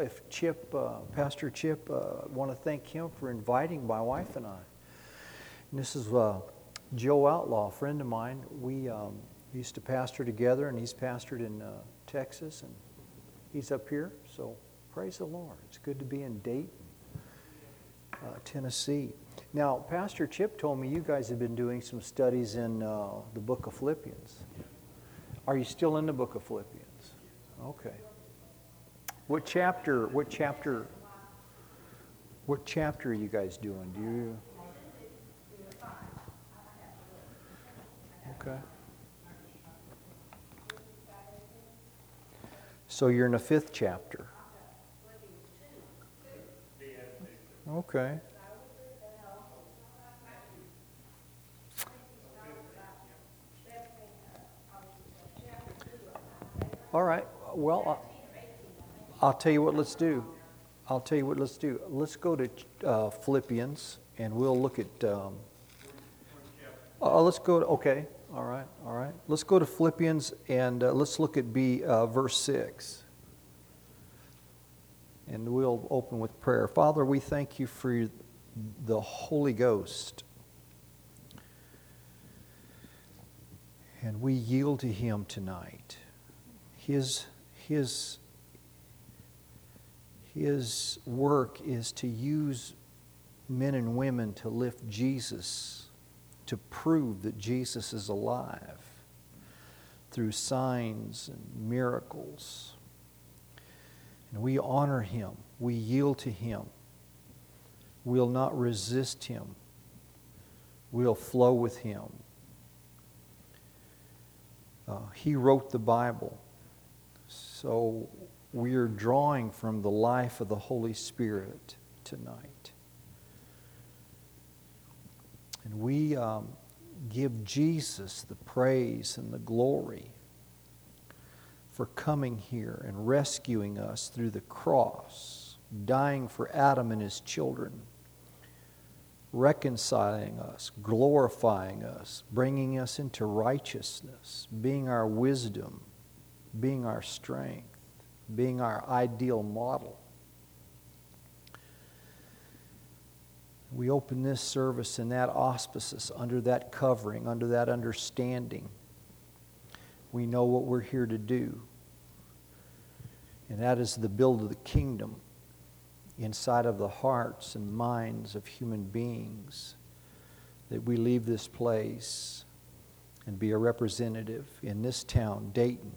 If Chip, uh, Pastor Chip, uh, want to thank him for inviting my wife and I. And this is uh, Joe Outlaw, a friend of mine. We um, used to pastor together, and he's pastored in uh, Texas, and he's up here. So praise the Lord. It's good to be in Dayton, uh, Tennessee. Now, Pastor Chip told me you guys have been doing some studies in uh, the book of Philippians. Are you still in the book of Philippians? Okay. What chapter? What chapter? What chapter are you guys doing? Do you? Okay. So you're in the fifth chapter. Okay. All right. Well. Uh, I'll tell you what let's do. I'll tell you what let's do. Let's go to uh, Philippians and we'll look at. Um, uh, let's go to, okay, all right, all right. Let's go to Philippians and uh, let's look at B, uh, verse 6. And we'll open with prayer. Father, we thank you for the Holy Ghost. And we yield to Him tonight. His, his his work is to use men and women to lift Jesus, to prove that Jesus is alive through signs and miracles. And we honor him, we yield to him. We'll not resist him, we'll flow with him. Uh, he wrote the Bible. So we are drawing from the life of the Holy Spirit tonight. And we um, give Jesus the praise and the glory for coming here and rescuing us through the cross, dying for Adam and his children, reconciling us, glorifying us, bringing us into righteousness, being our wisdom, being our strength being our ideal model. We open this service in that auspices, under that covering, under that understanding. We know what we're here to do, and that is the build of the kingdom inside of the hearts and minds of human beings. That we leave this place and be a representative in this town, Dayton,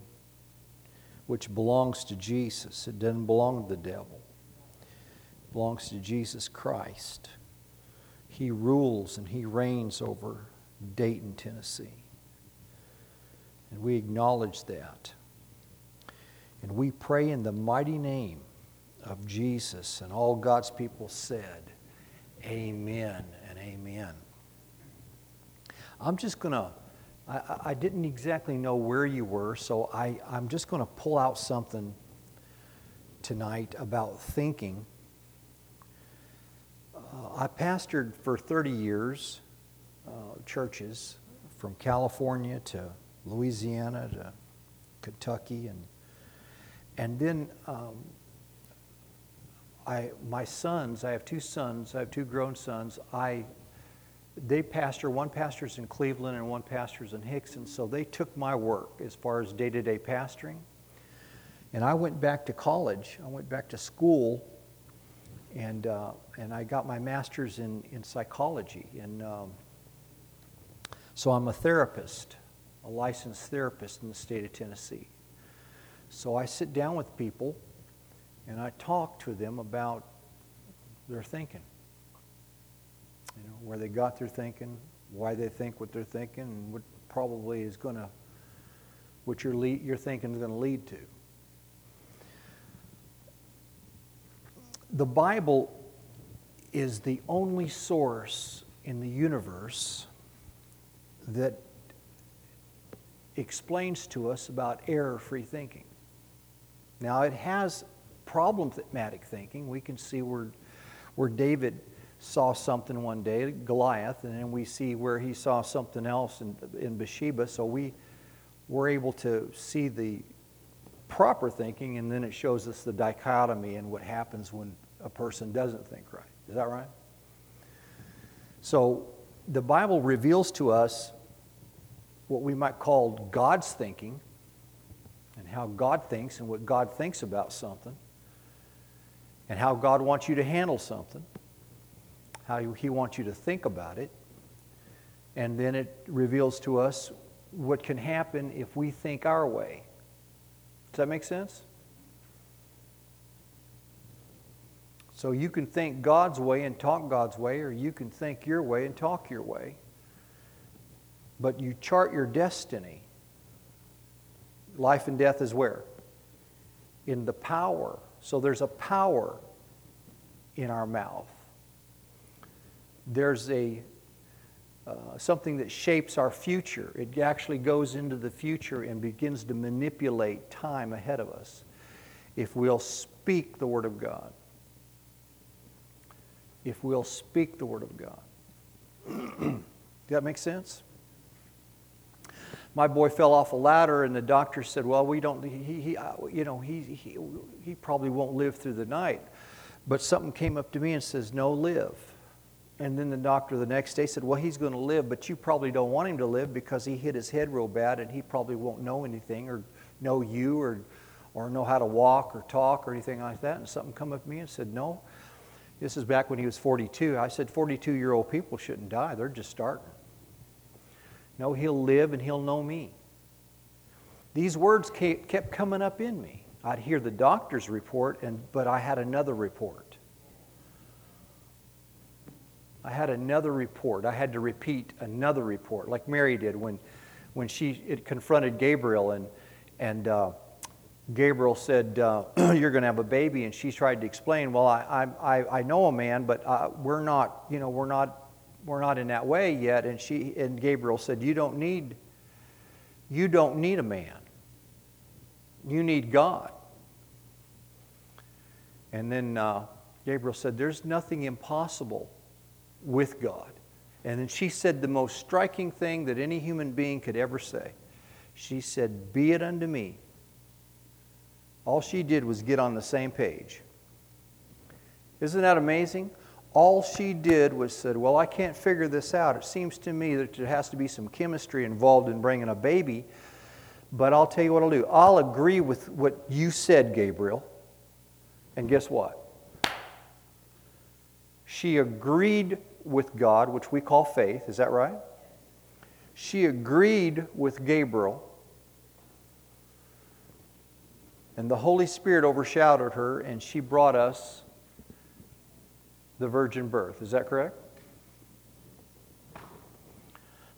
which belongs to Jesus. It doesn't belong to the devil. It belongs to Jesus Christ. He rules and he reigns over Dayton, Tennessee. And we acknowledge that. And we pray in the mighty name of Jesus. And all God's people said, Amen and amen. I'm just going to I, I didn't exactly know where you were, so I, I'm just going to pull out something tonight about thinking. Uh, I pastored for 30 years uh, churches from California to Louisiana to Kentucky, and and then um, I my sons. I have two sons. I have two grown sons. I they pastor, one pastor's in Cleveland and one pastor's in Hixson, so they took my work as far as day to day pastoring. And I went back to college, I went back to school, and, uh, and I got my master's in, in psychology. And um, so I'm a therapist, a licensed therapist in the state of Tennessee. So I sit down with people and I talk to them about their thinking you know, where they got their thinking, why they think what they're thinking, and what probably is going to, what your, lead, your thinking is going to lead to. The Bible is the only source in the universe that explains to us about error free thinking. Now, it has problematic thinking. We can see where, where David saw something one day, Goliath, and then we see where he saw something else in, in Bathsheba. So we were able to see the proper thinking, and then it shows us the dichotomy and what happens when a person doesn't think right. Is that right? So the Bible reveals to us what we might call God's thinking and how God thinks and what God thinks about something and how God wants you to handle something, how He wants you to think about it. And then it reveals to us what can happen if we think our way. Does that make sense? So you can think God's way and talk God's way, or you can think your way and talk your way. But you chart your destiny. Life and death is where? In the power. So there's a power in our mouth. There's a uh, something that shapes our future. It actually goes into the future and begins to manipulate time ahead of us if we'll speak the Word of God. If we'll speak the Word of God. Does that make sense? My boy fell off a ladder, and the doctor said, "Well, we don't. He, he uh, you know, he, he, he probably won't live through the night." But something came up to me and says, "No, live." And then the doctor the next day said, Well, he's going to live, but you probably don't want him to live because he hit his head real bad and he probably won't know anything or know you or, or know how to walk or talk or anything like that. And something come up to me and said, No. This is back when he was 42. I said, 42 year old people shouldn't die, they're just starting. No, he'll live and he'll know me. These words kept coming up in me. I'd hear the doctor's report, and, but I had another report. I had another report. I had to repeat another report, like Mary did when, when she it confronted Gabriel, and, and uh, Gabriel said, uh, You're going to have a baby. And she tried to explain, Well, I, I, I know a man, but uh, we're, not, you know, we're, not, we're not in that way yet. And, she, and Gabriel said, You don't need, you don't need a man, you need God. And then uh, Gabriel said, There's nothing impossible with God. And then she said the most striking thing that any human being could ever say. She said, Be it unto me. All she did was get on the same page. Isn't that amazing? All she did was said, Well, I can't figure this out. It seems to me that there has to be some chemistry involved in bringing a baby. But I'll tell you what I'll do. I'll agree with what you said, Gabriel. And guess what? She agreed with God, which we call faith. Is that right? She agreed with Gabriel, and the Holy Spirit overshadowed her, and she brought us the virgin birth. Is that correct?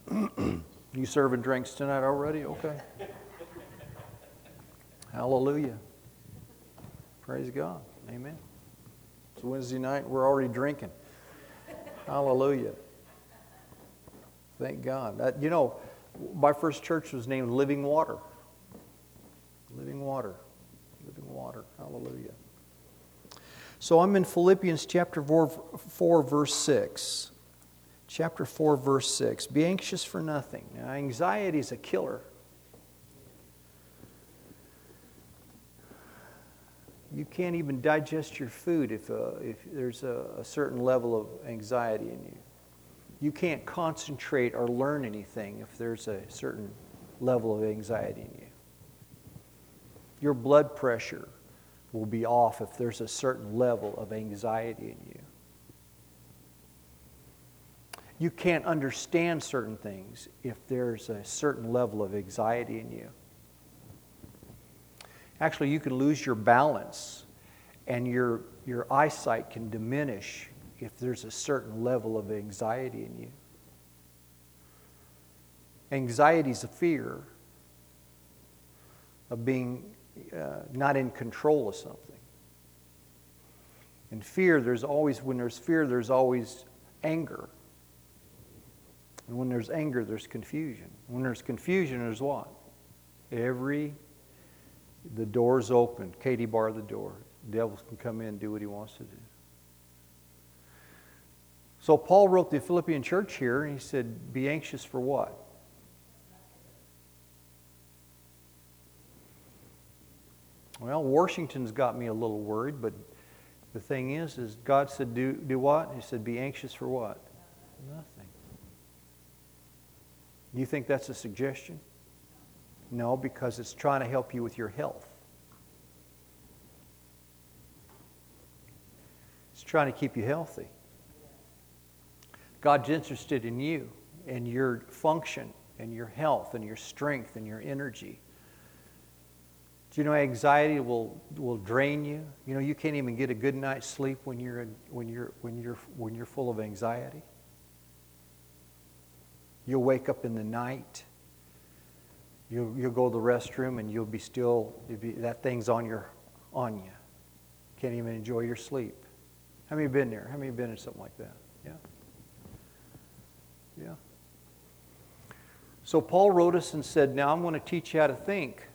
you serving drinks tonight already? Okay. Hallelujah. Praise God. Amen. It's Wednesday night. We're already drinking. Hallelujah. Thank God. That, you know, my first church was named Living Water. Living Water. Living Water. Hallelujah. So I'm in Philippians chapter 4, 4, verse 6. Chapter 4, verse 6. Be anxious for nothing. Now, anxiety is a killer. You can't even digest your food if, uh, if there's a, a certain level of anxiety in you. You can't concentrate or learn anything if there's a certain level of anxiety in you. Your blood pressure will be off if there's a certain level of anxiety in you. You can't understand certain things if there's a certain level of anxiety in you. Actually, you can lose your balance and your, your eyesight can diminish if there's a certain level of anxiety in you. Anxiety is a fear of being uh, not in control of something. In fear, there's always, when there's fear, there's always anger. And when there's anger, there's confusion. When there's confusion, there's what? Every the door's open. Katie bar the door. The devil can come in and do what he wants to do. So Paul wrote the Philippian church here, and he said, Be anxious for what? Well, Washington's got me a little worried, but the thing is, is God said, do, do what? He said, be anxious for what? Nothing. Do you think that's a suggestion? No, because it's trying to help you with your health. It's trying to keep you healthy. God's interested in you and your function and your health and your strength and your energy. Do you know anxiety will, will drain you? You know, you can't even get a good night's sleep when you're, when you're, when you're, when you're full of anxiety. You'll wake up in the night. You'll, you'll go to the restroom and you'll be still, you'll be, that thing's on, your, on you. Can't even enjoy your sleep. How many been there? How many been in something like that? Yeah. Yeah. So Paul wrote us and said, Now I'm going to teach you how to think.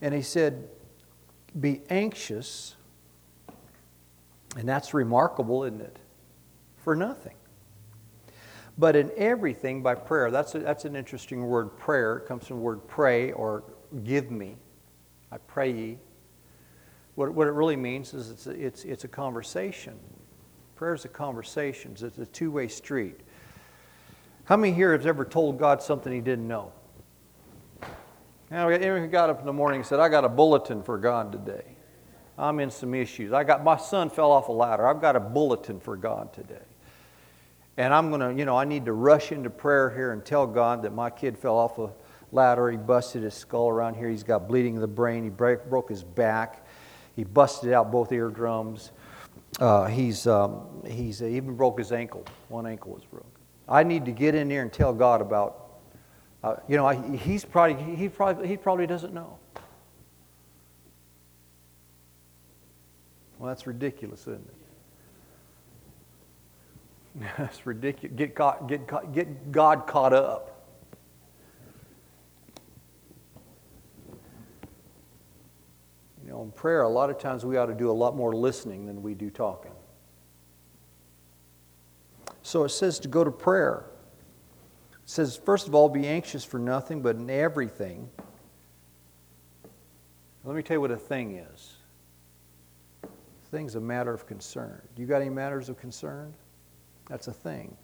And he said, Be anxious. And that's remarkable, isn't it? For nothing. But in everything by prayer. That's, a, that's an interesting word, prayer. It comes from the word pray or give me. I pray ye. What, what it really means is it's a, it's, it's a conversation. Prayer is a conversation, it's a two way street. How many here have ever told God something he didn't know? Now, anyone who got up in the morning and said, I got a bulletin for God today. I'm in some issues. I got my son fell off a ladder. I've got a bulletin for God today. And I'm going to, you know, I need to rush into prayer here and tell God that my kid fell off a ladder. He busted his skull around here. He's got bleeding in the brain. He break, broke his back. He busted out both eardrums. Uh, he's, um, he's uh, even broke his ankle. One ankle was broken. I need to get in there and tell God about uh, you know, I, he's probably, he, probably, he probably doesn't know. Well, that's ridiculous, isn't it? That's ridiculous. Get, caught, get, caught, get God caught up. You know, in prayer, a lot of times we ought to do a lot more listening than we do talking. So it says to go to prayer It says, first of all, be anxious for nothing, but in everything. Let me tell you what a thing is. A thing's a matter of concern. You got any matters of concern? That's a thing.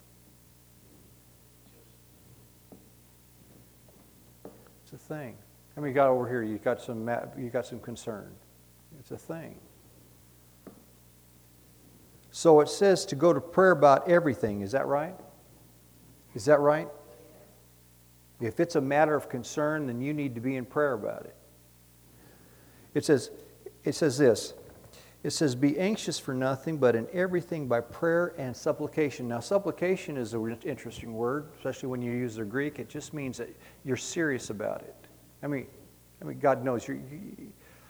It's a thing. How many got over here? You got some. You got some concern. It's a thing. So it says to go to prayer about everything. Is that right? Is that right? If it's a matter of concern, then you need to be in prayer about it. It says, it says this. It says, Be anxious for nothing, but in everything by prayer and supplication. Now, supplication is an interesting word, especially when you use the Greek. It just means that you're serious about it. I mean, I mean God knows. you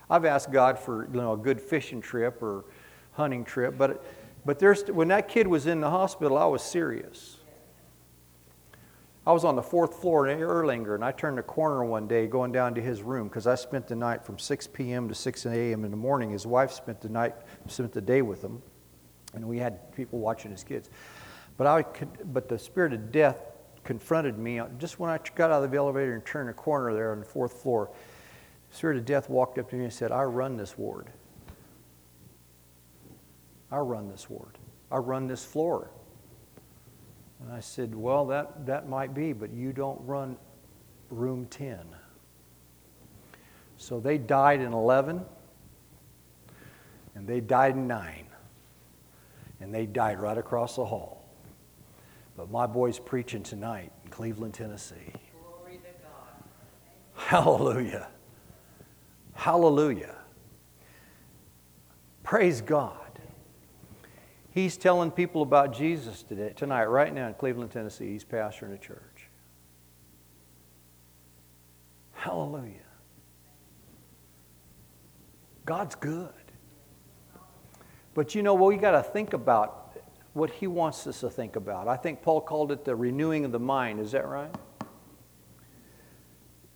I've asked God for you know, a good fishing trip or hunting trip, but, but there's, when that kid was in the hospital, I was serious. I was on the fourth floor in Erlanger, and I turned a corner one day going down to his room because I spent the night from 6 p.m. to 6 a.m. in the morning. His wife spent the night, spent the day with him, and we had people watching his kids. But, I, but the spirit of death confronted me just when I got out of the elevator and turned a corner there on the fourth floor. The spirit of death walked up to me and said, I run this ward. I run this ward. I run this floor. And I said, Well, that, that might be, but you don't run room 10. So they died in 11, and they died in 9, and they died right across the hall. But my boy's preaching tonight in Cleveland, Tennessee. Glory to God. Hallelujah. Hallelujah. Praise God. He's telling people about Jesus today, tonight, right now in Cleveland, Tennessee. He's pastoring a church. Hallelujah. God's good. But you know, well, we got to think about what He wants us to think about. I think Paul called it the renewing of the mind. Is that right?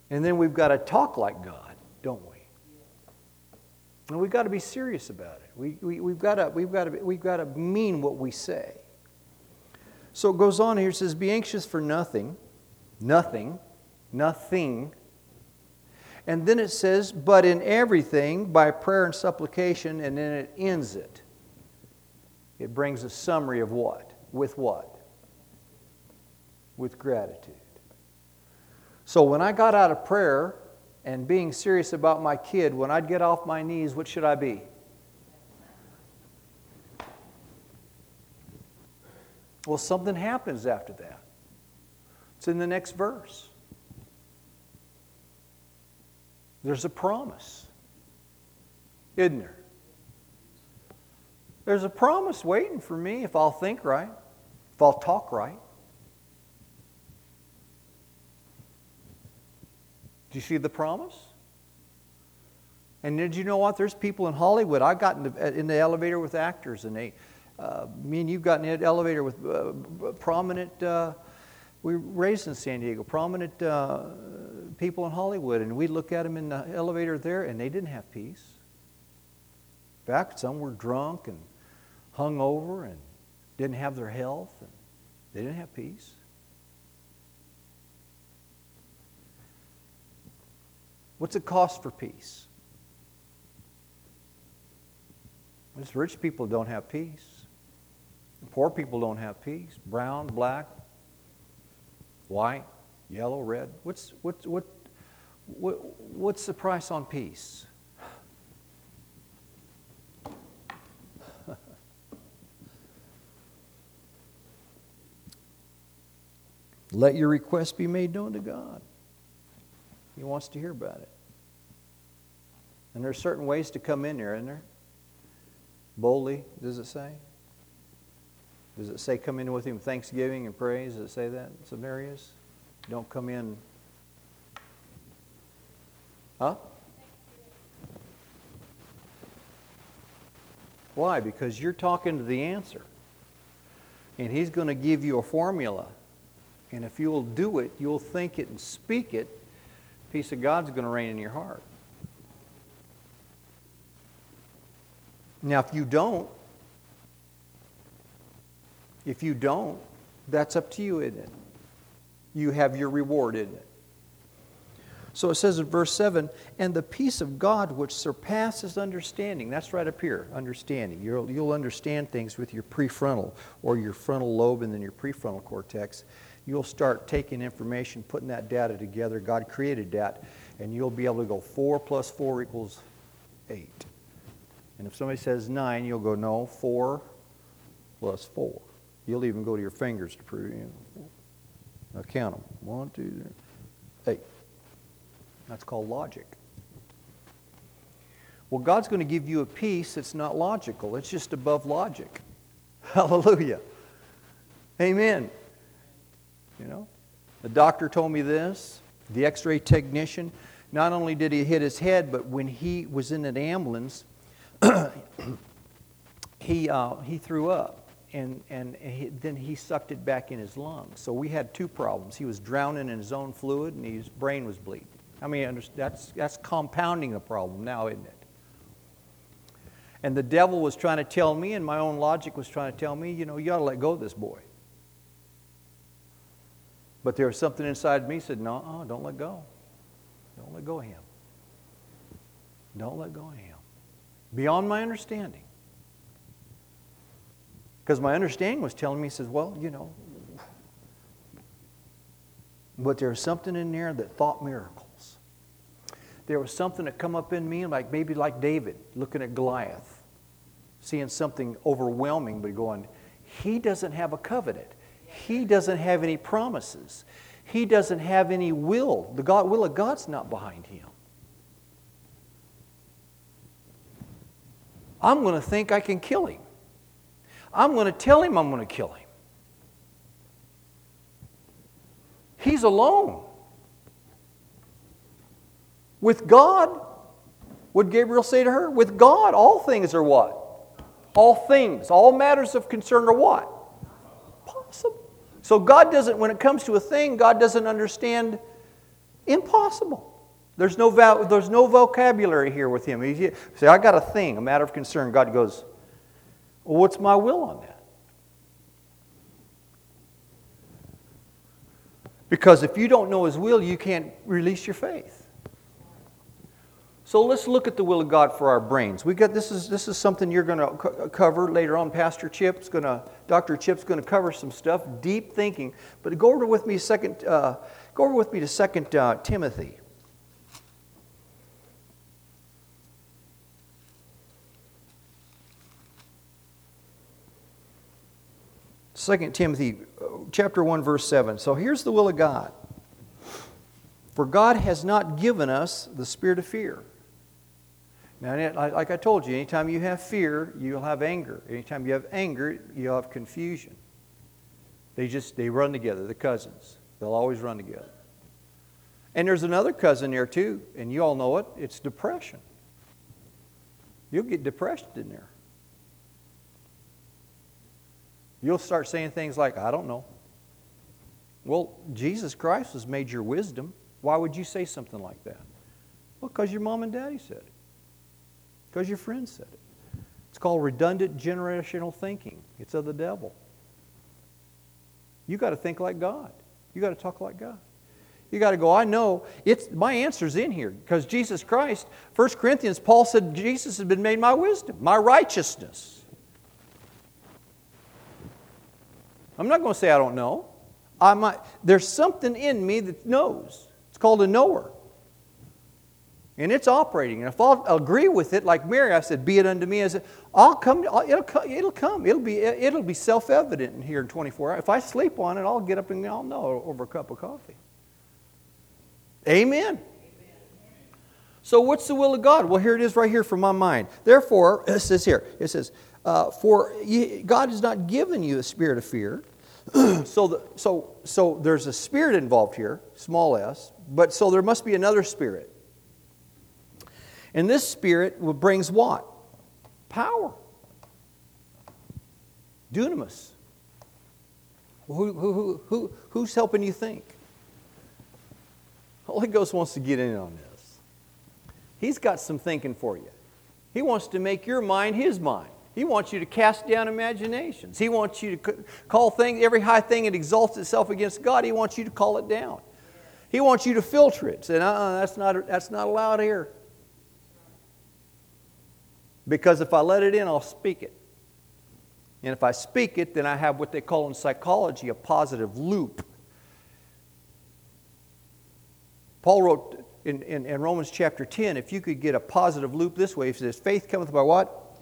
And then we've got to talk like God, don't we? And we've got to be serious about it. We, we, we've, got to, we've, got to, we've got to mean what we say. So it goes on here, it says, Be anxious for nothing, nothing, nothing. And then it says, but in everything by prayer and supplication, and then it ends it. It brings a summary of what? With what? With gratitude. So when I got out of prayer and being serious about my kid, when I'd get off my knees, what should I be? Well, something happens after that. It's in the next verse. There's a promise, isn't there? There's a promise waiting for me if I'll think right, if I'll talk right. Do you see the promise? And did you know what? There's people in Hollywood. I've gotten in the elevator with actors, and they, uh, me and you've gotten in the elevator with uh, prominent. Uh, we were raised in San Diego, prominent uh, people in Hollywood, and we look at them in the elevator there, and they didn't have peace. In fact, some were drunk and hung over and didn't have their health, and they didn't have peace. What's it cost for peace? Most rich people don't have peace. Poor people don't have peace. Brown, black, white, yellow, red. What's, what, what, what, what's the price on peace? Let your request be made known to God. He wants to hear about it. And there's certain ways to come in there, isn't there? Boldly, does it say? Does it say come in with him thanksgiving and praise? Does it say that in some areas? Don't come in. Huh? Why? Because you're talking to the answer. And he's going to give you a formula. And if you'll do it, you'll think it and speak it, peace of God's going to reign in your heart. Now, if you don't, if you don't, that's up to you, isn't it? You have your reward, isn't it? So it says in verse 7 and the peace of God which surpasses understanding. That's right up here, understanding. You'll, you'll understand things with your prefrontal or your frontal lobe and then your prefrontal cortex. You'll start taking information, putting that data together. God created that, and you'll be able to go 4 plus 4 equals 8. And if somebody says 9, you'll go, no, 4 plus 4. You'll even go to your fingers to prove, you now count them. One, two, three, eight. That's called logic. Well, God's going to give you a peace that's not logical, it's just above logic. Hallelujah. Amen. You know, the doctor told me this, the x ray technician. Not only did he hit his head, but when he was in an ambulance, he, uh, he threw up and, and he, then he sucked it back in his lungs. So we had two problems. He was drowning in his own fluid, and his brain was bleeding. I mean, that's, that's compounding the problem now, isn't it? And the devil was trying to tell me, and my own logic was trying to tell me, you know, you ought to let go of this boy. But there was something inside me said, no, uh, don't let go. Don't let go of him. Don't let go of him. Beyond my understanding. Because my understanding was telling me, he says, well, you know, but there was something in there that thought miracles. There was something that come up in me, like maybe like David looking at Goliath, seeing something overwhelming, but going, he doesn't have a covenant. He doesn't have any promises. He doesn't have any will. The God, will of God's not behind him. I'm going to think I can kill him. I'm going to tell him I'm going to kill him. He's alone. With God, would Gabriel say to her? With God, all things are what? All things, all matters of concern are what? So God doesn't, when it comes to a thing, God doesn't understand impossible. There's no, there's no vocabulary here with him. He say, I got a thing, a matter of concern. God goes, well, what's my will on that? Because if you don't know His will, you can't release your faith. So let's look at the will of God for our brains. We got this is this is something you're going to co- cover later on. Pastor Chip's going to, Dr. Chip's going to cover some stuff, deep thinking. But go over with me second, uh, go over with me to Second uh, Timothy. Second Timothy, uh, chapter one, verse seven. So here's the will of God. For God has not given us the spirit of fear now, like I told you, anytime you have fear, you'll have anger. Anytime you have anger, you'll have confusion. They just they run together, the cousins. They'll always run together. And there's another cousin there too, and you all know it. It's depression. You'll get depressed in there. You'll start saying things like, I don't know. Well, Jesus Christ has made your wisdom. Why would you say something like that? Well, because your mom and daddy said it. Because your friend said it. It's called redundant generational thinking. It's of the devil. You got to think like God. You got to talk like God. You got to go, I know. It's, my answer's in here because Jesus Christ, 1 Corinthians, Paul said, Jesus has been made my wisdom, my righteousness. I'm not going to say I don't know. I might, there's something in me that knows. It's called a knower and it's operating. And if I'll agree with it, like Mary, I said, "Be it unto me as it, I'll come. It'll come. It'll come. It'll be. It'll be self-evident here in 24 hours. If I sleep on it, I'll get up and I'll know over a cup of coffee. Amen. Amen. So, what's the will of God? Well, here it is, right here from my mind. Therefore, it says here. It says, uh, "For God has not given you a spirit of fear." so, the, so, so there's a spirit involved here, small s. But so there must be another spirit. And this Spirit brings what? Power. Dunamis. Who, who, who, who's helping you think? Holy Ghost wants to get in on this. He's got some thinking for you. He wants to make your mind his mind. He wants you to cast down imaginations. He wants you to call things, every high thing that exalts itself against God, he wants you to call it down. He wants you to filter it. Say, uh that's not, that's not allowed here. Because if I let it in, I'll speak it. And if I speak it, then I have what they call in psychology a positive loop. Paul wrote in, in, in, Romans chapter 10 if you could get a positive loop this way, he says, faith cometh by what?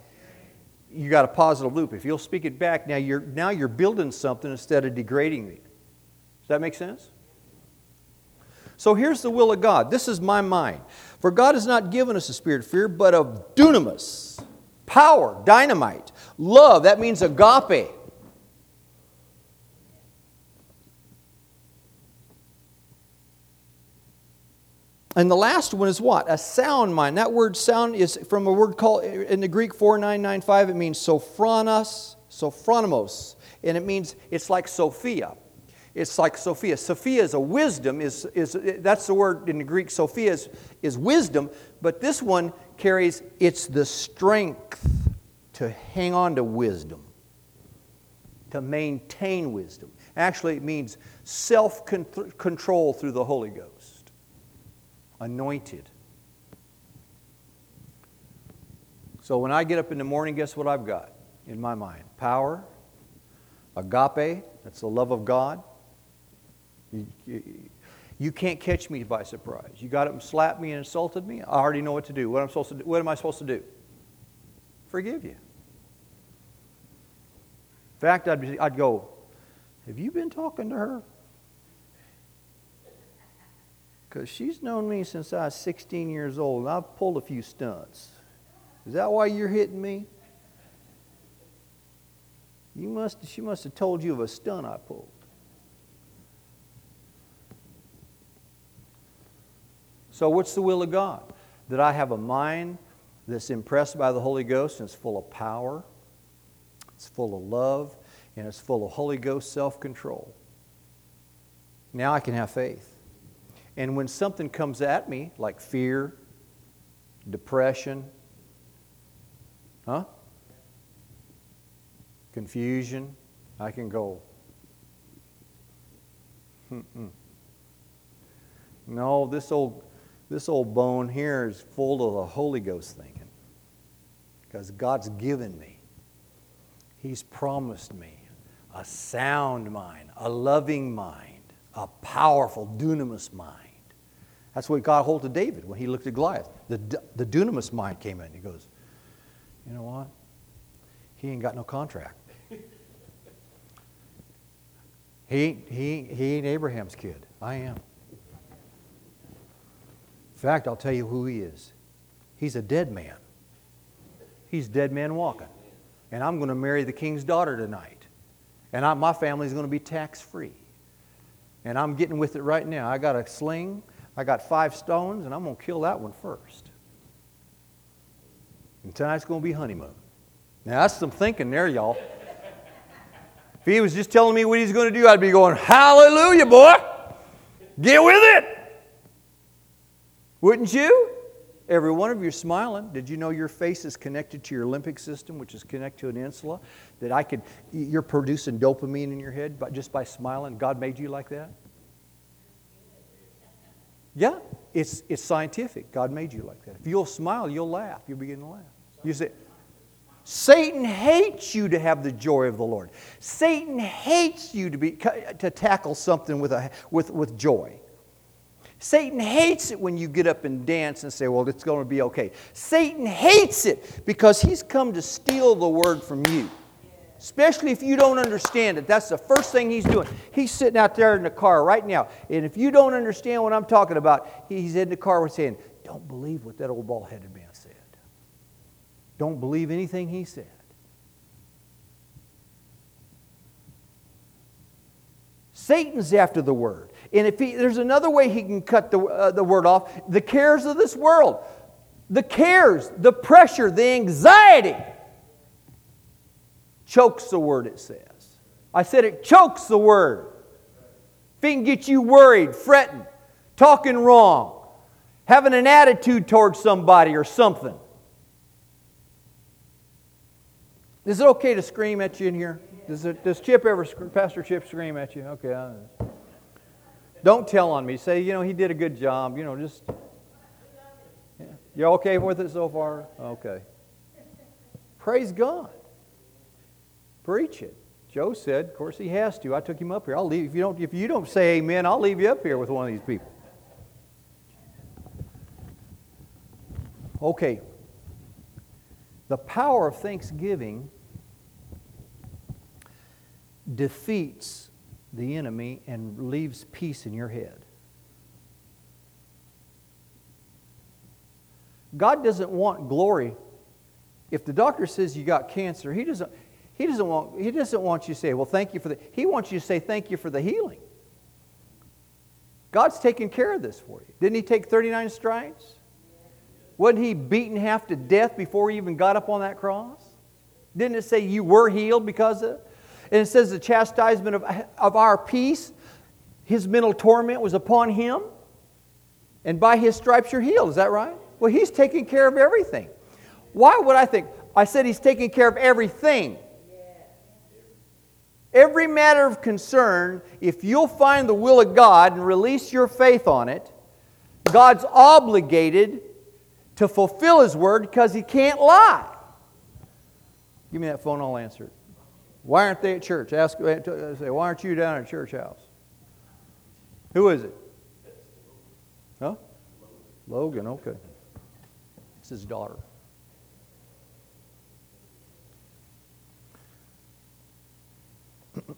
You got a positive loop. If you'll speak it back, now you're, now you're building something instead of degrading it. Does that make sense? So here's the will of God. This is my mind. For God has not given us a spirit of fear, but of dunamis, power, dynamite, love. That means agape. And the last one is what? A sound mind. That word sound is from a word called, in the Greek 4995, it means sophronos, sophronimos. And it means, it's like Sophia. It's like Sophia. Sophia is a wisdom, is, is, that's the word in the Greek, Sophia is, is wisdom, but this one carries, it's the strength to hang on to wisdom, to maintain wisdom. Actually, it means self control through the Holy Ghost, anointed. So when I get up in the morning, guess what I've got in my mind? Power, agape, that's the love of God, you, can't catch me by surprise. You got up and slapped me and insulted me. I already know what to do. What, I'm supposed to do, what am I supposed to do? Forgive you. In fact, I'd, I'd go, Have you been talking to her? Because she's known me since I was 16 years old, and I've pulled a few stunts. Is that why you're hitting me? You must, she must have told you of a stunt I pulled. So, what's the will of God? That I have a mind that's impressed by the Holy Ghost and it's full of power, it's full of love, and it's full of Holy Ghost self control. Now I can have faith. And when something comes at me, like fear, depression, huh? Confusion, I can go, Mm-mm. no, this old This old bone here is full of the Holy Ghost thinking because God's given me. He's promised me a sound mind, a loving mind, a powerful dunamis mind. That's what God hold to David when he looked at Goliath. The, the dunamis mind came in. He goes, You know what? He ain't got no contract. He he, he ain't Abraham's kid. I am. In fact, I'll tell you who he is. He's a dead man. He's dead man walking. And I'm going to marry the king's daughter tonight. And I, my family's going to be tax free. And I'm getting with it right now. I got a sling, I got five stones, and I'm going to kill that one first. And tonight's going to be honeymoon. Now, that's some thinking there, y'all. If he was just telling me what he's going to do, I'd be going, Hallelujah, boy! Get with it! Wouldn't you? Every one of you smiling. Did you know your face is connected to your limbic system, which is connected to an insula? That I could, you're producing dopamine in your head by, just by smiling. God made you like that? Yeah, it's, it's scientific. God made you like that. If you'll smile, you'll laugh. You'll begin to laugh. You say, Satan hates you to have the joy of the Lord. Satan hates you to, be, to tackle something with, a, with, with joy. Satan hates it when you get up and dance and say, Well, it's going to be okay. Satan hates it because he's come to steal the word from you. Especially if you don't understand it. That's the first thing he's doing. He's sitting out there in the car right now. And if you don't understand what I'm talking about, he's in the car with saying, Don't believe what that old bald headed man said. Don't believe anything he said. Satan's after the word. And if he, there's another way he can cut the, uh, the word off the cares of this world, the cares, the pressure, the anxiety chokes the word, it says. I said it chokes the word. If it can get you worried, fretting, talking wrong, having an attitude towards somebody or something. Is it okay to scream at you in here? Does, it, does Chip ever, Pastor Chip, scream at you? Okay. Don't tell on me. Say, you know, he did a good job. You know, just. You're okay with it so far? Okay. Praise God. Preach it. Joe said, of course he has to. I took him up here. I'll leave if you don't if you don't say amen, I'll leave you up here with one of these people. Okay. The power of thanksgiving defeats the enemy and leaves peace in your head. God doesn't want glory. If the doctor says you got cancer, he doesn't, he doesn't, want, he doesn't want you to say, well, thank you for the, he wants you to say thank you for the healing. God's taking care of this for you. Didn't he take 39 stripes? Wasn't he beaten half to death before he even got up on that cross? Didn't it say you were healed because of? And it says the chastisement of, of our peace, his mental torment was upon him. And by his stripes you're healed. Is that right? Well, he's taking care of everything. Why would I think? I said he's taking care of everything. Every matter of concern, if you'll find the will of God and release your faith on it, God's obligated to fulfill His word because He can't lie. Give me that phone, I'll answer it. Why aren't they at church? Ask, uh, say, why aren't you down at church house? Who is it? Huh? Logan, okay. It's his daughter.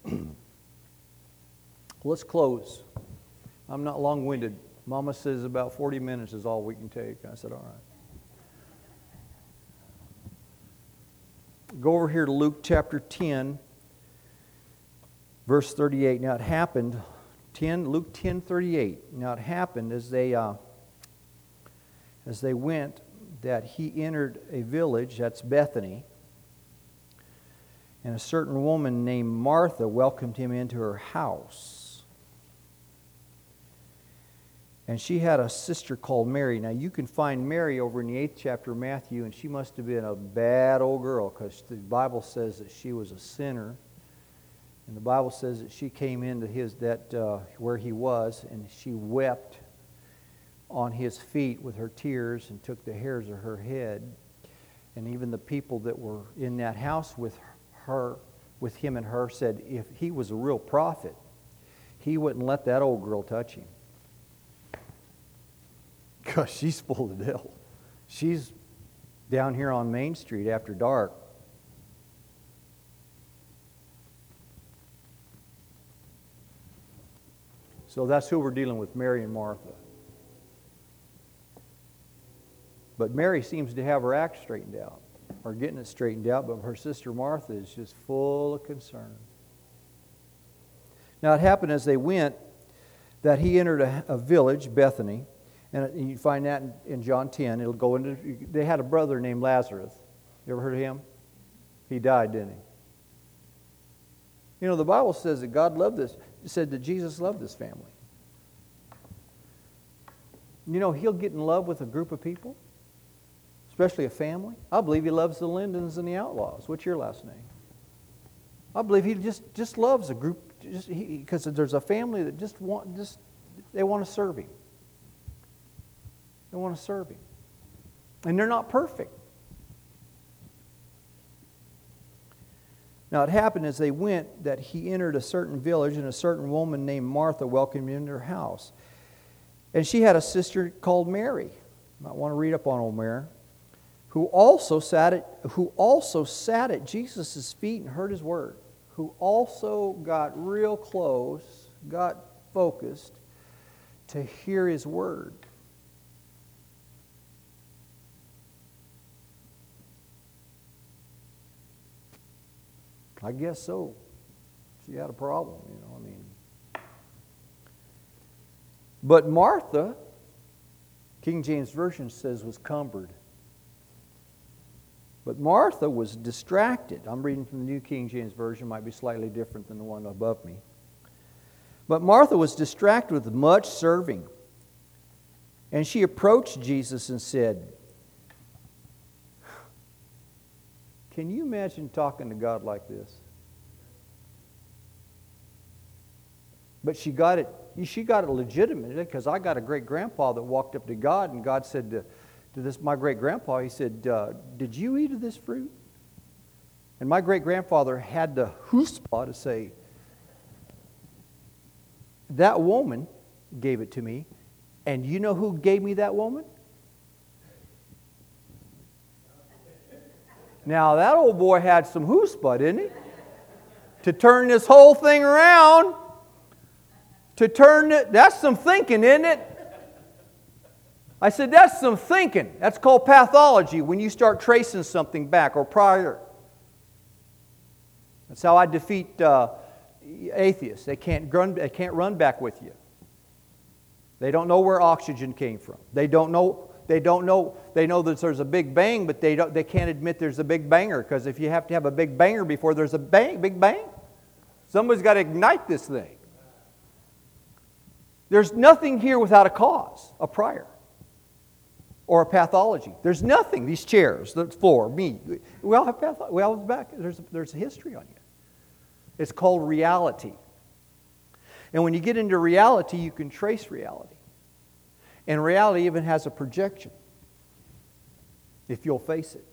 Let's close. I'm not long winded. Mama says about 40 minutes is all we can take. I said, all right. Go over here to Luke chapter 10, verse 38. Now it happened, 10, Luke 10 38. Now it happened as they, uh, as they went that he entered a village, that's Bethany, and a certain woman named Martha welcomed him into her house. And she had a sister called Mary. Now, you can find Mary over in the eighth chapter of Matthew, and she must have been a bad old girl because the Bible says that she was a sinner. And the Bible says that she came into his that uh, where he was, and she wept on his feet with her tears and took the hairs of her head. And even the people that were in that house with her, with him and her, said if he was a real prophet, he wouldn't let that old girl touch him. Because she's full of the devil. She's down here on Main Street after dark. So that's who we're dealing with, Mary and Martha. But Mary seems to have her act straightened out, or getting it straightened out, but her sister Martha is just full of concern. Now it happened as they went that he entered a, a village, Bethany, and you find that in, John 10. It'll go into, they had a brother named Lazarus. You ever heard of him? He died, didn't he? You know, the Bible says that God loved this, said that Jesus loved this family. You know, he'll get in love with a group of people especially a family. I believe he loves the Lindens and the Outlaws. What's your last name? I believe he just, just loves a group because there's a family that just want just they want to serve him. They want to serve him. And they're not perfect. Now it happened as they went that he entered a certain village, and a certain woman named Martha welcomed him into her house. And she had a sister called Mary. You might want to read up on old Mary who also sat at, who also sat at Jesus' feet and heard his word, who also got real close, got focused to hear his word. I guess so. She had a problem, you know, I mean. But Martha, King James Version says, was cumbered but Martha was distracted. I'm reading from the New King James Version, might be slightly different than the one above me. But Martha was distracted with much serving. And she approached Jesus and said, Can you imagine talking to God like this? But she got it, she got it legitimately because I got a great grandpa that walked up to God and God said to to this my great grandpa. He said, uh, "Did you eat of this fruit?" And my great grandfather had the chutzpah to say, "That woman gave it to me, and you know who gave me that woman?" Now that old boy had some chutzpah, didn't he? To turn this whole thing around. To turn it, that's some thinking, isn't it? I said, that's some thinking. That's called pathology when you start tracing something back or prior. That's how I defeat uh, atheists. They can't, run, they can't run back with you. They don't know where oxygen came from. They don't know, they don't know, they know that there's a big bang, but they, don't, they can't admit there's a big banger because if you have to have a big banger before there's a bang, big bang, somebody's got to ignite this thing. There's nothing here without a cause, a prior or a pathology. There's nothing. These chairs, the floor, me, we all have pathology. We all have back. There's, there's a history on you. It's called reality. And when you get into reality, you can trace reality. And reality even has a projection if you'll face it.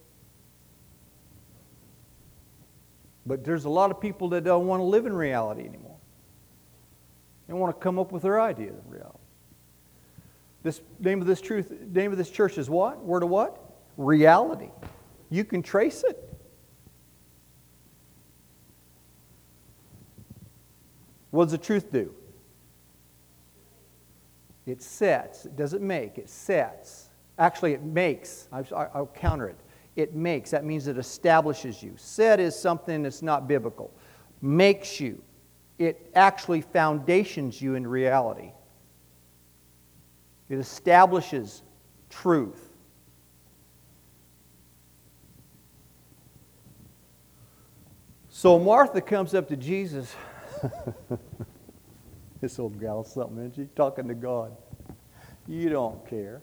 But there's a lot of people that don't want to live in reality anymore. They want to come up with their idea of reality. This name of this truth, name of this church is what? Word of what? Reality. You can trace it. What does the truth do? It sets. It doesn't make, it sets. Actually, it makes. I'll counter it. It makes. That means it establishes you. Set is something that's not biblical. Makes you. It actually foundations you in reality. It establishes truth. So Martha comes up to Jesus. this old gal's something, isn't she? Talking to God. You don't care.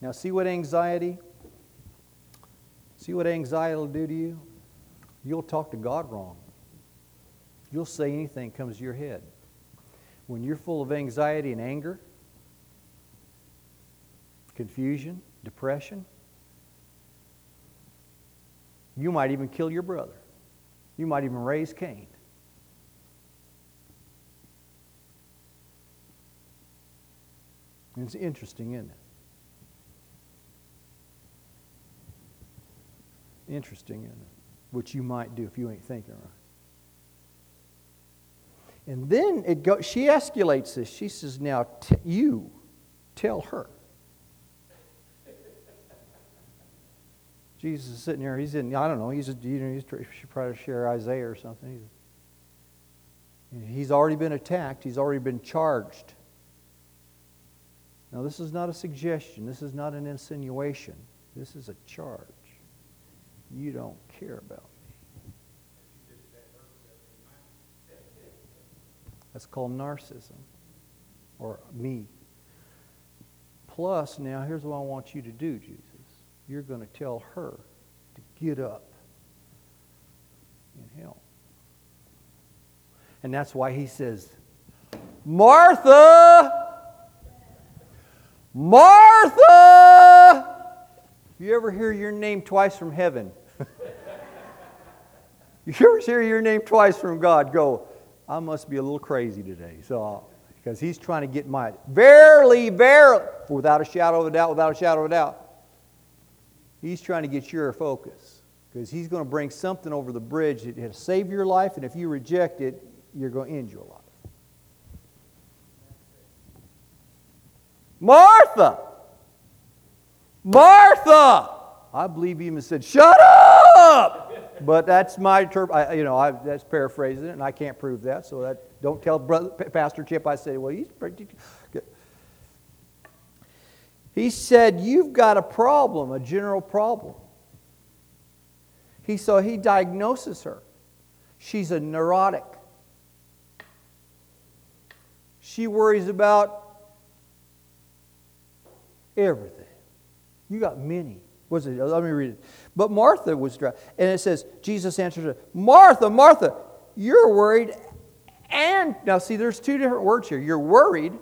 Now, see what anxiety? See what anxiety will do to you? You'll talk to God wrong. You'll say anything comes to your head. When you're full of anxiety and anger, confusion, depression, you might even kill your brother. You might even raise Cain. It's interesting, isn't it? Interesting, isn't it? Which you might do if you ain't thinking right. And then it go, she escalates this. She says, Now t- you tell her. Jesus is sitting there. He's in, I don't know, he's, a, you know, he's trying to share Isaiah or something. He's, he's already been attacked, he's already been charged. Now, this is not a suggestion, this is not an insinuation, this is a charge. You don't care about me. That's called narcissism or me. Plus, now here's what I want you to do, Jesus. You're going to tell her to get up and help. And that's why he says, Martha! Martha! You ever hear your name twice from heaven? you ever hear your name twice from God? Go, I must be a little crazy today. So, because he's trying to get my verily, verily, without a shadow of a doubt, without a shadow of a doubt. He's trying to get your focus because he's going to bring something over the bridge that'll save your life, and if you reject it, you're going to end your life. Martha! Martha! I believe he even said, Shut up! But that's my term. I, you know, I, that's paraphrasing it, and I can't prove that. So that don't tell brother, Pastor Chip. I say, well, he's. He said, You've got a problem, a general problem. He so he diagnoses her. She's a neurotic. She worries about everything. You got many. Was it? Let me read it. But Martha was dry. And it says, Jesus answered her, Martha, Martha, you're worried. And now see, there's two different words here. You're worried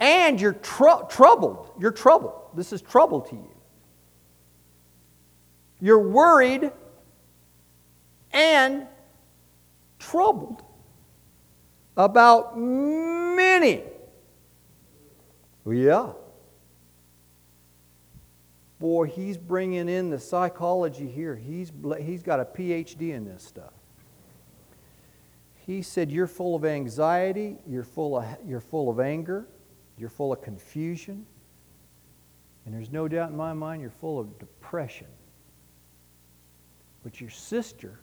and you're tr- troubled. You're troubled. This is trouble to you. You're worried and troubled about many. Yeah. Boy, he's bringing in the psychology here. He's, he's got a PhD in this stuff. He said, You're full of anxiety, you're full of, you're full of anger, you're full of confusion, and there's no doubt in my mind you're full of depression. But your sister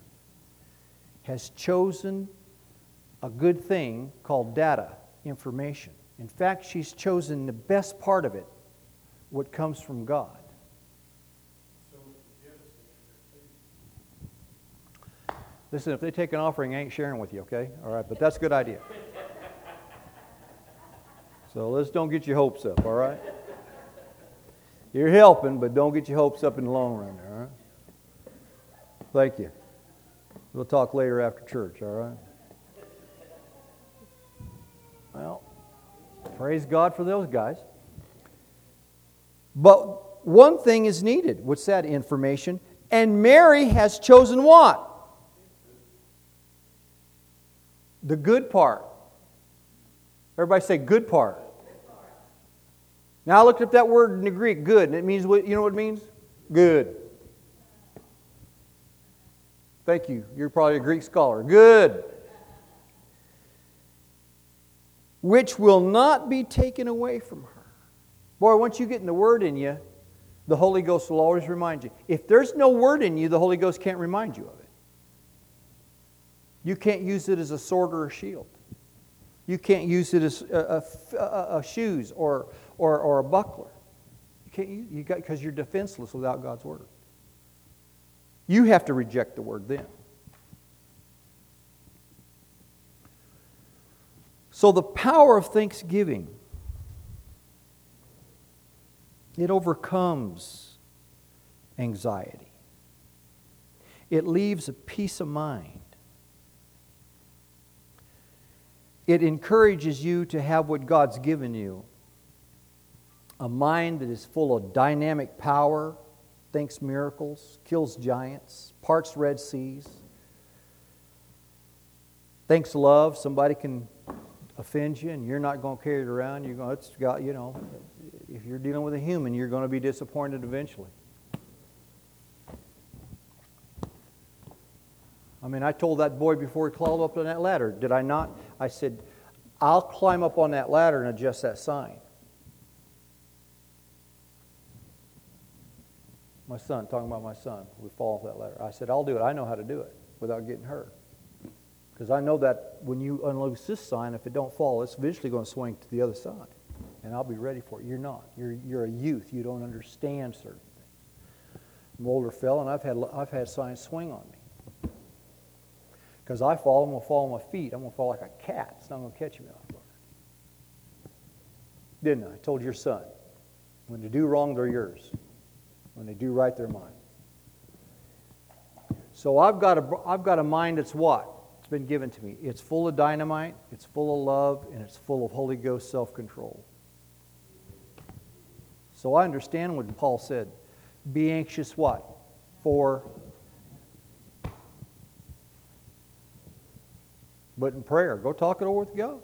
has chosen a good thing called data, information. In fact, she's chosen the best part of it, what comes from God. Listen, if they take an offering, I ain't sharing with you, okay? All right, but that's a good idea. So let's don't get your hopes up, all right? You're helping, but don't get your hopes up in the long run, all right? Thank you. We'll talk later after church, all right? Well, praise God for those guys. But one thing is needed. What's that information? And Mary has chosen what? The good part. Everybody say good part. Now I looked up that word in the Greek, good, and it means what you know what it means? Good. Thank you. You're probably a Greek scholar. Good. Which will not be taken away from her. Boy, once you get in the word in you, the Holy Ghost will always remind you. If there's no word in you, the Holy Ghost can't remind you of it. You can't use it as a sword or a shield. You can't use it as a, a, a, a shoes or, or, or a buckler. You can't use you got because you're defenseless without God's word. You have to reject the word then. So the power of thanksgiving it overcomes anxiety. It leaves a peace of mind. It encourages you to have what God's given you a mind that is full of dynamic power, thinks miracles, kills giants, parts Red Seas, thinks love. Somebody can offend you and you're not going to carry it around. You're going, it's got, you know, if you're dealing with a human, you're going to be disappointed eventually. I mean, I told that boy before he climbed up on that ladder, did I not? I said, I'll climb up on that ladder and adjust that sign. My son, talking about my son, we fall off that ladder. I said, I'll do it. I know how to do it without getting hurt. Because I know that when you unloose this sign, if it don't fall, it's eventually going to swing to the other side. And I'll be ready for it. You're not. You're, you're a youth. You don't understand certain things. I'm older fella, and I've had, I've had signs swing on me. Because I fall, I'm going to fall on my feet. I'm going to fall like a cat. It's not going to catch me off guard. Didn't I? I told your son. When they do wrong, they're yours. When they do right, their mind. So I've got a, I've got a mind that's what? It's been given to me. It's full of dynamite, it's full of love, and it's full of Holy Ghost self control. So I understand what Paul said. Be anxious what? For. But in prayer, go talk it over with God.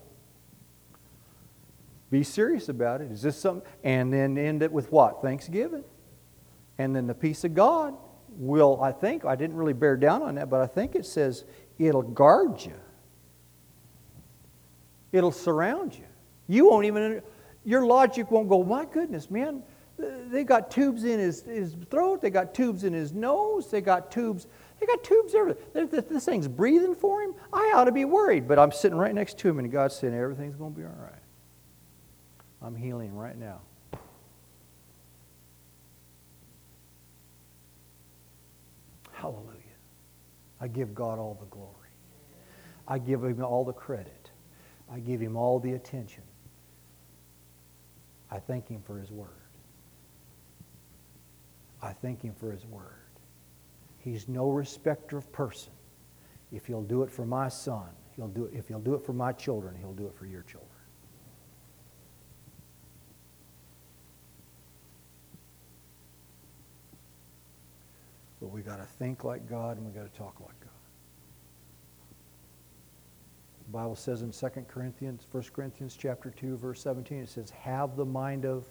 Be serious about it. Is this something? And then end it with what? Thanksgiving. And then the peace of God will, I think, I didn't really bear down on that, but I think it says it'll guard you. It'll surround you. You won't even, your logic won't go, my goodness, man, they got tubes in his, his throat, they got tubes in his nose, they got tubes, they got tubes everywhere. This thing's breathing for him. I ought to be worried, but I'm sitting right next to him and God's saying everything's going to be all right. I'm healing right now. Hallelujah. I give God all the glory. I give him all the credit. I give him all the attention. I thank him for his word. I thank him for his word. He's no respecter of person. If he'll do it for my son, he'll do it. If he'll do it for my children, he'll do it for your children. But we got to think like God and we got to talk like God. The Bible says in 2 Corinthians, 1 Corinthians chapter 2, verse 17, it says, have the mind of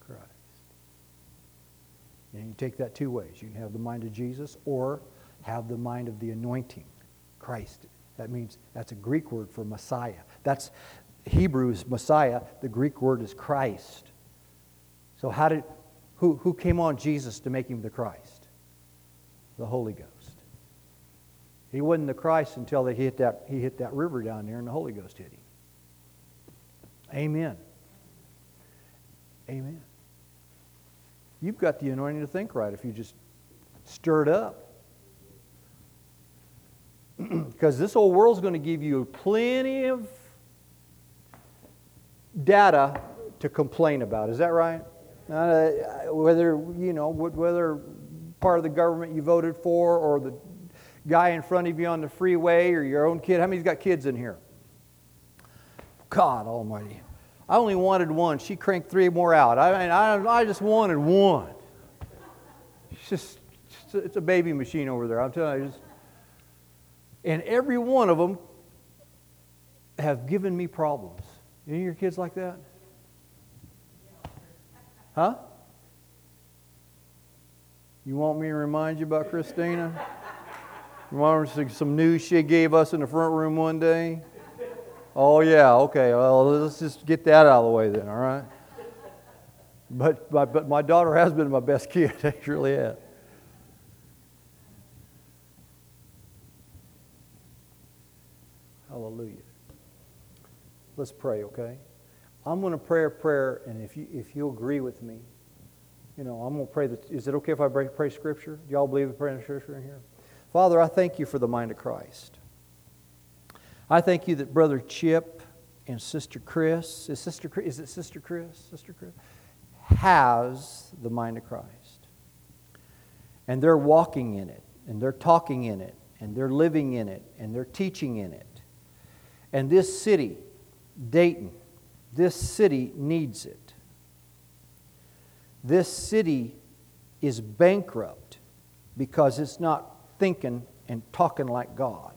Christ. And you take that two ways. You can have the mind of Jesus or have the mind of the anointing, Christ. That means that's a Greek word for Messiah. That's Hebrew's Messiah. The Greek word is Christ. So how did who, who came on Jesus to make him the Christ? The Holy Ghost. He wasn't the Christ until they hit that, he hit that river down there and the Holy Ghost hit him. Amen. Amen. You've got the anointing to think right if you just stir it up. Because this whole world's going to give you plenty of data to complain about. Is that right? Uh, whether, you know, whether part of the government you voted for or the guy in front of you on the freeway or your own kid. How many's got kids in here? God almighty. I only wanted one. She cranked three more out. I mean, I, I just wanted one. It's just, it's a baby machine over there. I'm telling you. Just, and every one of them have given me problems. Any of your kids like that? Huh? You want me to remind you about Christina? Want some news she gave us in the front room one day? Oh, yeah, okay. Well, let's just get that out of the way then, all right? But, my, but my daughter has been my best kid. She really. Hallelujah. Let's pray, okay? I'm going to pray a prayer, and if you if you agree with me, you know, I'm going to pray. That, is it okay if I pray, pray Scripture? Do y'all believe in praying Scripture in here? Father, I thank you for the mind of Christ. I thank you that Brother Chip and Sister Chris, is, Sister, is it Sister Chris? Sister Chris? Has the mind of Christ. And they're walking in it, and they're talking in it, and they're living in it, and they're teaching in it. And this city, Dayton, this city needs it. This city is bankrupt because it's not thinking and talking like God.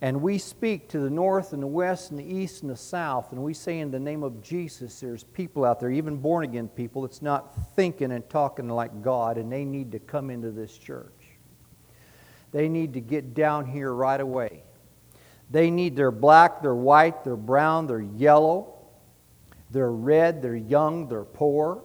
And we speak to the north and the west and the east and the south, and we say in the name of Jesus, there's people out there, even born again people, that's not thinking and talking like God, and they need to come into this church. They need to get down here right away. They need their black, their white, their brown, their yellow, they're red, they're young, they're poor,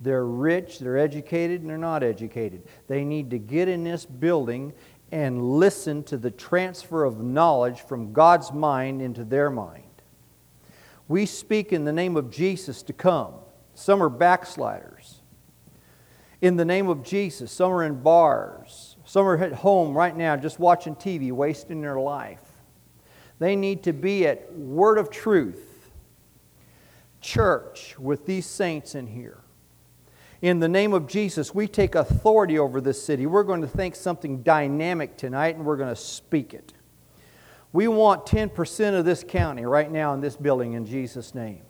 they're rich, they're educated, and they're not educated. They need to get in this building and listen to the transfer of knowledge from God's mind into their mind. We speak in the name of Jesus to come. Some are backsliders. In the name of Jesus, some are in bars. Some are at home right now just watching TV, wasting their life. They need to be at Word of Truth church with these saints in here. In the name of Jesus, we take authority over this city. We're going to think something dynamic tonight and we're going to speak it. We want 10% of this county right now in this building in Jesus' name.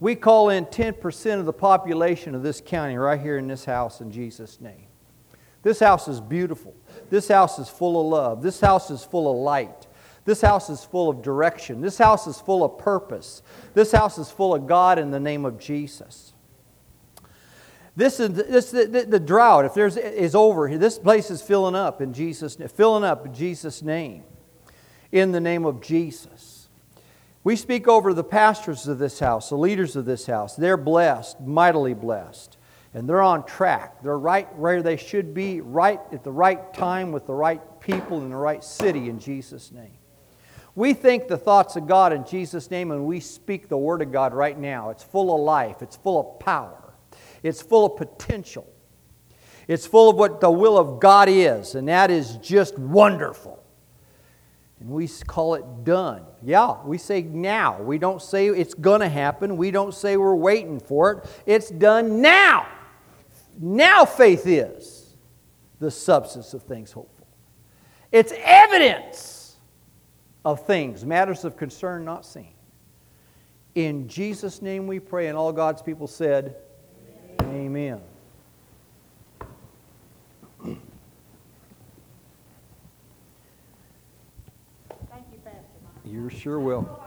We call in 10% of the population of this county right here in this house in Jesus' name. This house is beautiful. This house is full of love. This house is full of light. This house is full of direction. This house is full of purpose. This house is full of God in the name of Jesus. This is this, the, the, drought. If there's is over, this place is filling up in Jesus, filling up in Jesus' name, in the name of Jesus. We speak over the pastors of this house, the leaders of this house. They're blessed, mightily blessed, and they're on track. They're right where they should be, right at the right time with the right people in the right city in Jesus' name. We think the thoughts of God in Jesus' name, and we speak the Word of God right now. It's full of life, it's full of power. It's full of potential. It's full of what the will of God is, and that is just wonderful. And we call it done. Yeah, we say now. We don't say it's going to happen. We don't say we're waiting for it. It's done now. Now faith is the substance of things hoped for. It's evidence of things, matters of concern not seen. In Jesus' name we pray, and all God's people said, Amen. Thank you, Pastor Mike. You sure will.